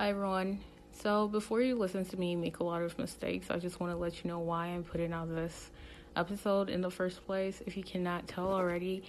Hi, everyone. So, before you listen to me make a lot of mistakes, I just want to let you know why I'm putting out this episode in the first place. If you cannot tell already,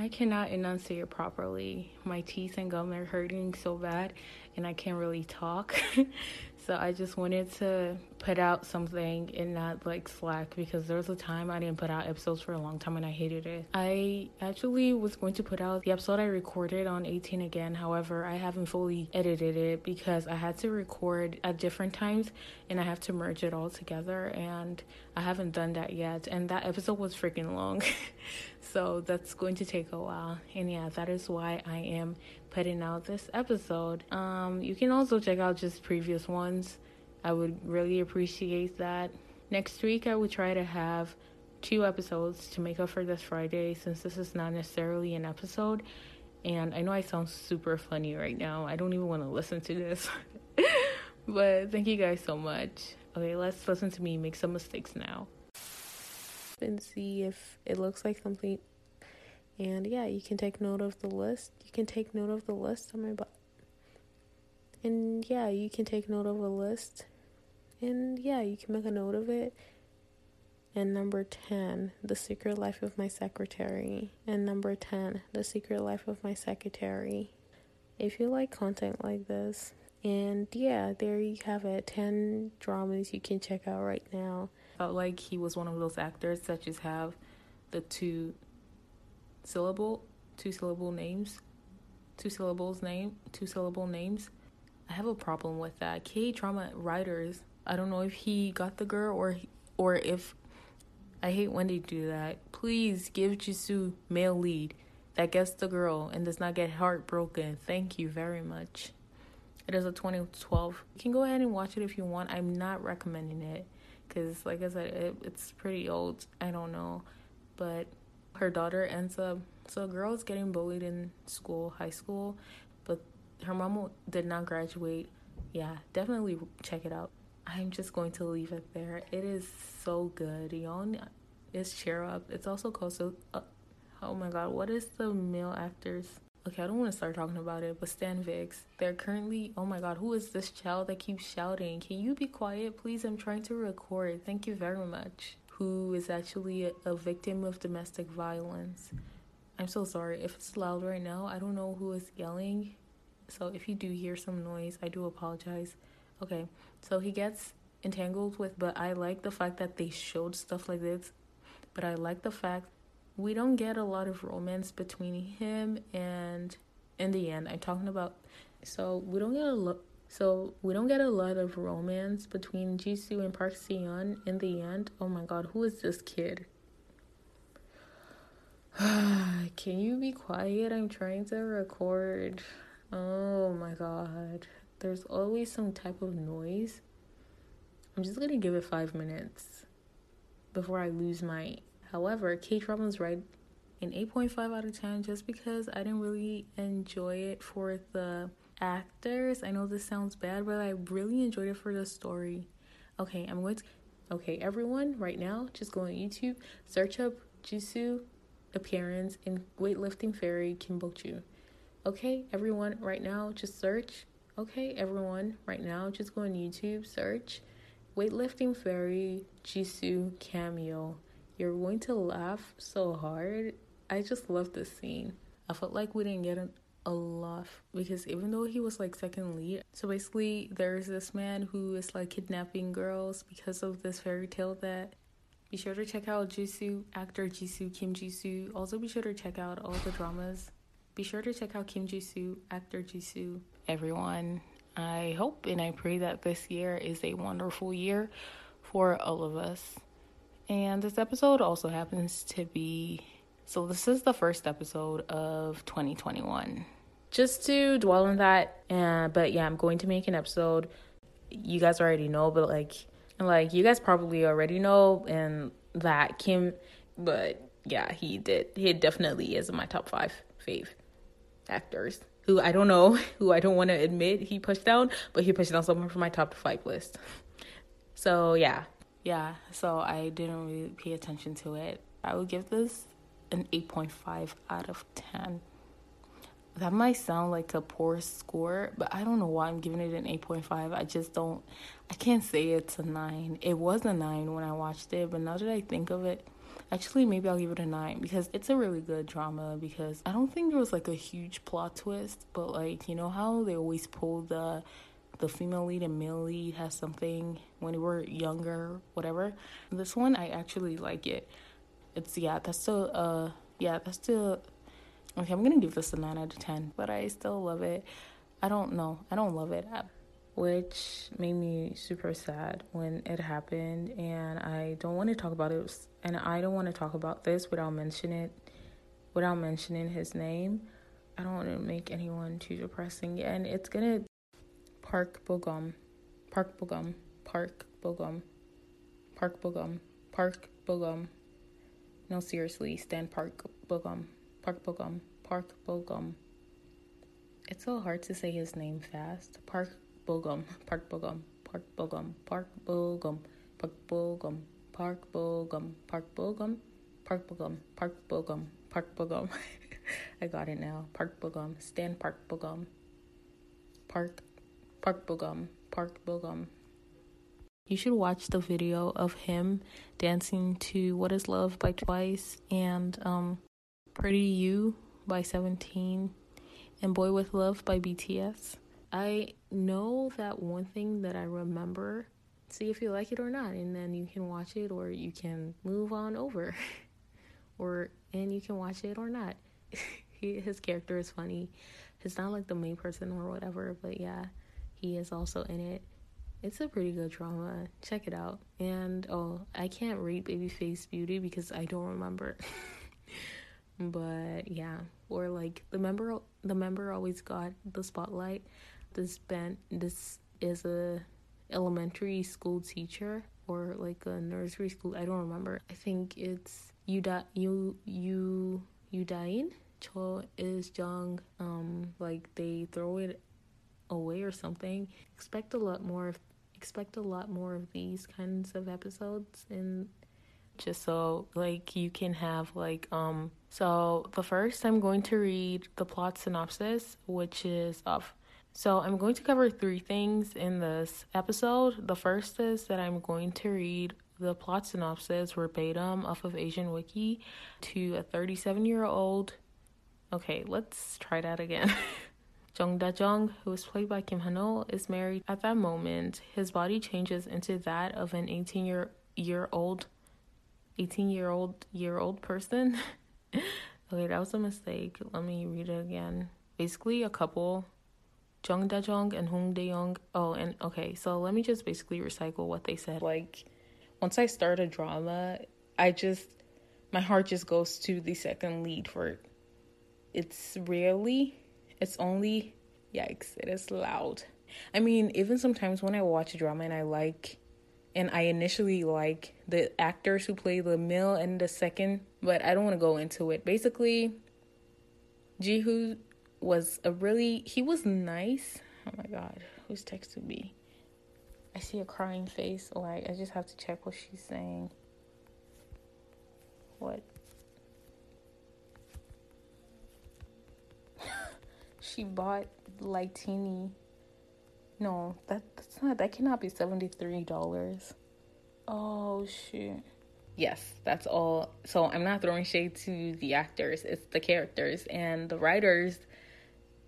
I cannot enunciate properly. My teeth and gum are hurting so bad, and I can't really talk. so I just wanted to put out something and not like slack because there was a time I didn't put out episodes for a long time and I hated it. I actually was going to put out the episode I recorded on 18 again. However, I haven't fully edited it because I had to record at different times and I have to merge it all together and I haven't done that yet. And that episode was freaking long. so that's going to take a while. And yeah, that is why I am putting out this episode. Um, you can also check out just previous ones. I would really appreciate that. Next week, I would try to have two episodes to make up for this Friday since this is not necessarily an episode. And I know I sound super funny right now. I don't even want to listen to this. but thank you guys so much. Okay, let's listen to me make some mistakes now. And see if it looks like something. And yeah, you can take note of the list. You can take note of the list on my butt. And yeah, you can take note of a list and yeah, you can make a note of it. And number 10, The Secret Life of My Secretary. And number 10, The Secret Life of My Secretary. If you like content like this, and yeah, there you have it 10 dramas you can check out right now. Felt like he was one of those actors that just have the two syllable, two syllable names, two syllables name, two syllable names. I have a problem with that. K drama writers I don't know if he got the girl or or if I hate when they do that. Please give Jisoo male lead that gets the girl and does not get heartbroken. Thank you very much. It is a 2012. You can go ahead and watch it if you want. I'm not recommending it because, like I said, it, it's pretty old. I don't know, but her daughter ends up. So, a girl is getting bullied in school, high school, but her mom did not graduate. Yeah, definitely check it out. I'm just going to leave it there. It is so good. Y'all is cheer up. It's also called so. Uh, oh my god, what is the male actors? Okay, I don't want to start talking about it, but Stan VIXX. They're currently. Oh my god, who is this child that keeps shouting? Can you be quiet, please? I'm trying to record. Thank you very much. Who is actually a, a victim of domestic violence? I'm so sorry if it's loud right now. I don't know who is yelling. So if you do hear some noise, I do apologize. Okay, so he gets entangled with, but I like the fact that they showed stuff like this. But I like the fact we don't get a lot of romance between him and in the end. I'm talking about so we don't get a lot. So we don't get a lot of romance between Jisoo and Park Seon in the end. Oh my god, who is this kid? Can you be quiet? I'm trying to record. Oh my god there's always some type of noise. I'm just gonna give it five minutes before I lose my. However, K drama's right an 8.5 out of 10 just because I didn't really enjoy it for the actors. I know this sounds bad, but I really enjoyed it for the story. Okay, I'm going to. Okay, everyone, right now, just go on YouTube, search up Jisoo appearance in weightlifting fairy Kim Bok-joo. Okay, everyone, right now, just search Okay, everyone, right now, just go on YouTube, search Weightlifting Fairy Jisoo Cameo. You're going to laugh so hard. I just love this scene. I felt like we didn't get a, a lot because even though he was like second lead, so basically there's this man who is like kidnapping girls because of this fairy tale that be sure to check out Jisoo, actor Jisoo, Kim Jisoo. Also be sure to check out all the dramas. Be sure to check out Kim Jisoo, actor Jisoo everyone. I hope and I pray that this year is a wonderful year for all of us. And this episode also happens to be so, this is the first episode of 2021. Just to dwell on that, uh, but yeah, I'm going to make an episode. You guys already know, but like, like you guys probably already know, and that Kim, but yeah, he did. He definitely is in my top five fave actors who I don't know, who I don't want to admit he pushed down, but he pushed down someone from my top five list. So yeah, yeah. So I didn't really pay attention to it. I would give this an 8.5 out of 10. that might sound like a poor score, but I don't know why I'm giving it an 8.5. I just don't, I can't say it's a 9. It was a 9 when I watched it, but now that I think of it, actually, maybe I'll give it a 9 because it's a really good drama. Because I don't think there was like a huge plot twist, but like, you know how they always pull the the female lead and male lead has something when they were younger, whatever. This one, I actually like it. It's, yeah, that's still, uh, yeah, that's still Okay, I'm gonna give this a 9 out of 10, but I still love it. I don't know. I don't love it. Which made me super sad when it happened, and I don't want to talk about it. And I don't want to talk about this without mentioning it, without mentioning his name. I don't want to make anyone too depressing, and it's gonna Park Bogum, Park Bogum, Park Bogum, Park Bogum, Park Bogum. No, seriously, stand Park Bogum. Park Bogum. Park Bogum. It's so hard to say his name fast. Park Bogum. Park Bogum. Park Bogum. Park Bogum. Park Bogum. Park Bogum. Park Bogum. Park Bogum. Park Bogum. Park Bogum. I got it now. Park Bogum. Stan Park Bogum. Park Park Bogum. Park Bogum. You should watch the video of him dancing to What Is Love by Twice and um Pretty You by 17 and Boy with Love by BTS. I know that one thing that I remember. See if you like it or not, and then you can watch it or you can move on over. or and you can watch it or not. his character is funny. He's not like the main person or whatever, but yeah, he is also in it. It's a pretty good drama. Check it out. And oh, I can't rate Babyface Beauty because I don't remember. but yeah or like the member the member always got the spotlight this band this is a elementary school teacher or like a nursery school i don't remember i think it's yuda you you yudain cho is young um like they throw it away or something expect a lot more of expect a lot more of these kinds of episodes and just so like you can have like um so the first I'm going to read the plot synopsis which is of so I'm going to cover three things in this episode. The first is that I'm going to read the plot synopsis verbatim off of Asian Wiki to a 37 year old. Okay, let's try that again. Jung Da Jung, who is played by Kim Han is married. At that moment, his body changes into that of an 18 year year old 18 year old year old person. okay, that was a mistake. Let me read it again. Basically, a couple, Jung Da Jung and Hong Dae-young. Oh, and okay, so let me just basically recycle what they said. Like, once I start a drama, I just my heart just goes to the second lead for it. It's rarely, it's only, yikes, it is loud. I mean, even sometimes when I watch drama and I like and I initially like the actors who play the male and the second, but I don't want to go into it. Basically, Jihu was a really he was nice. Oh my god, who's texting me? I see a crying face. I, I just have to check what she's saying. What? She bought Lightini no, that, that's not. That cannot be seventy three dollars. Oh shit. Yes, that's all. So I'm not throwing shade to the actors. It's the characters and the writers.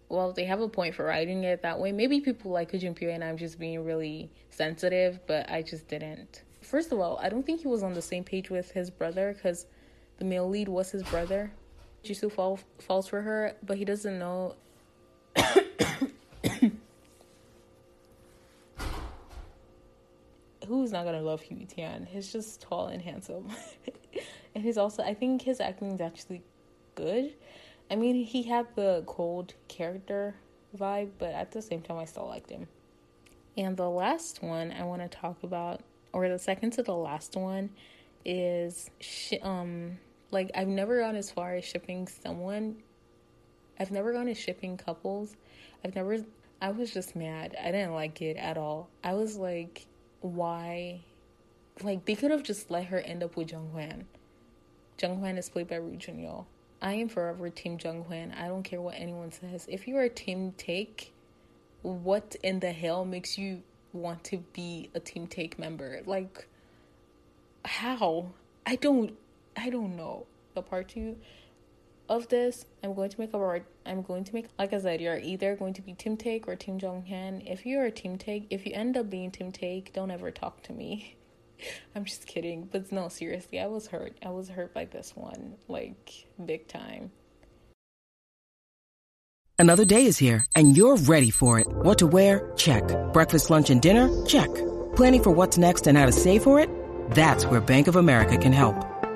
Well, they have a point for writing it that way. Maybe people like Junpyo and I'm just being really sensitive, but I just didn't. First of all, I don't think he was on the same page with his brother because the male lead was his brother. Jisoo fall, falls for her, but he doesn't know who's not gonna love Hu Yitian? He's just tall and handsome, and he's also I think his acting is actually good. I mean, he had the cold character vibe, but at the same time, I still liked him. And the last one I want to talk about, or the second to the last one, is sh- um like I've never gone as far as shipping someone. I've never gone as shipping couples. I've never. I was just mad. I didn't like it at all. I was like, why like they could have just let her end up with Jung Hwan. Jung Hwan is played by Ryu Jun-yeol. I am forever Team Jung-hwan. I don't care what anyone says. If you are Team Taek, what in the hell makes you want to be a Team Taek member? Like, how? I don't. I don't know. The part two of this, I'm going to make a I'm going to make like I said, you're either going to be Team Taek or Team Jung-hwan. If you are a Team Taek, if you end up being Team Taek, don't ever talk to me. I'm just kidding, but no, seriously, I was hurt. I was hurt by this one, like big time. Another day is here, and you're ready for it. What to wear? Check. Breakfast, lunch, and dinner? Check. Planning for what's next and how to save for it? That's where Bank of America can help.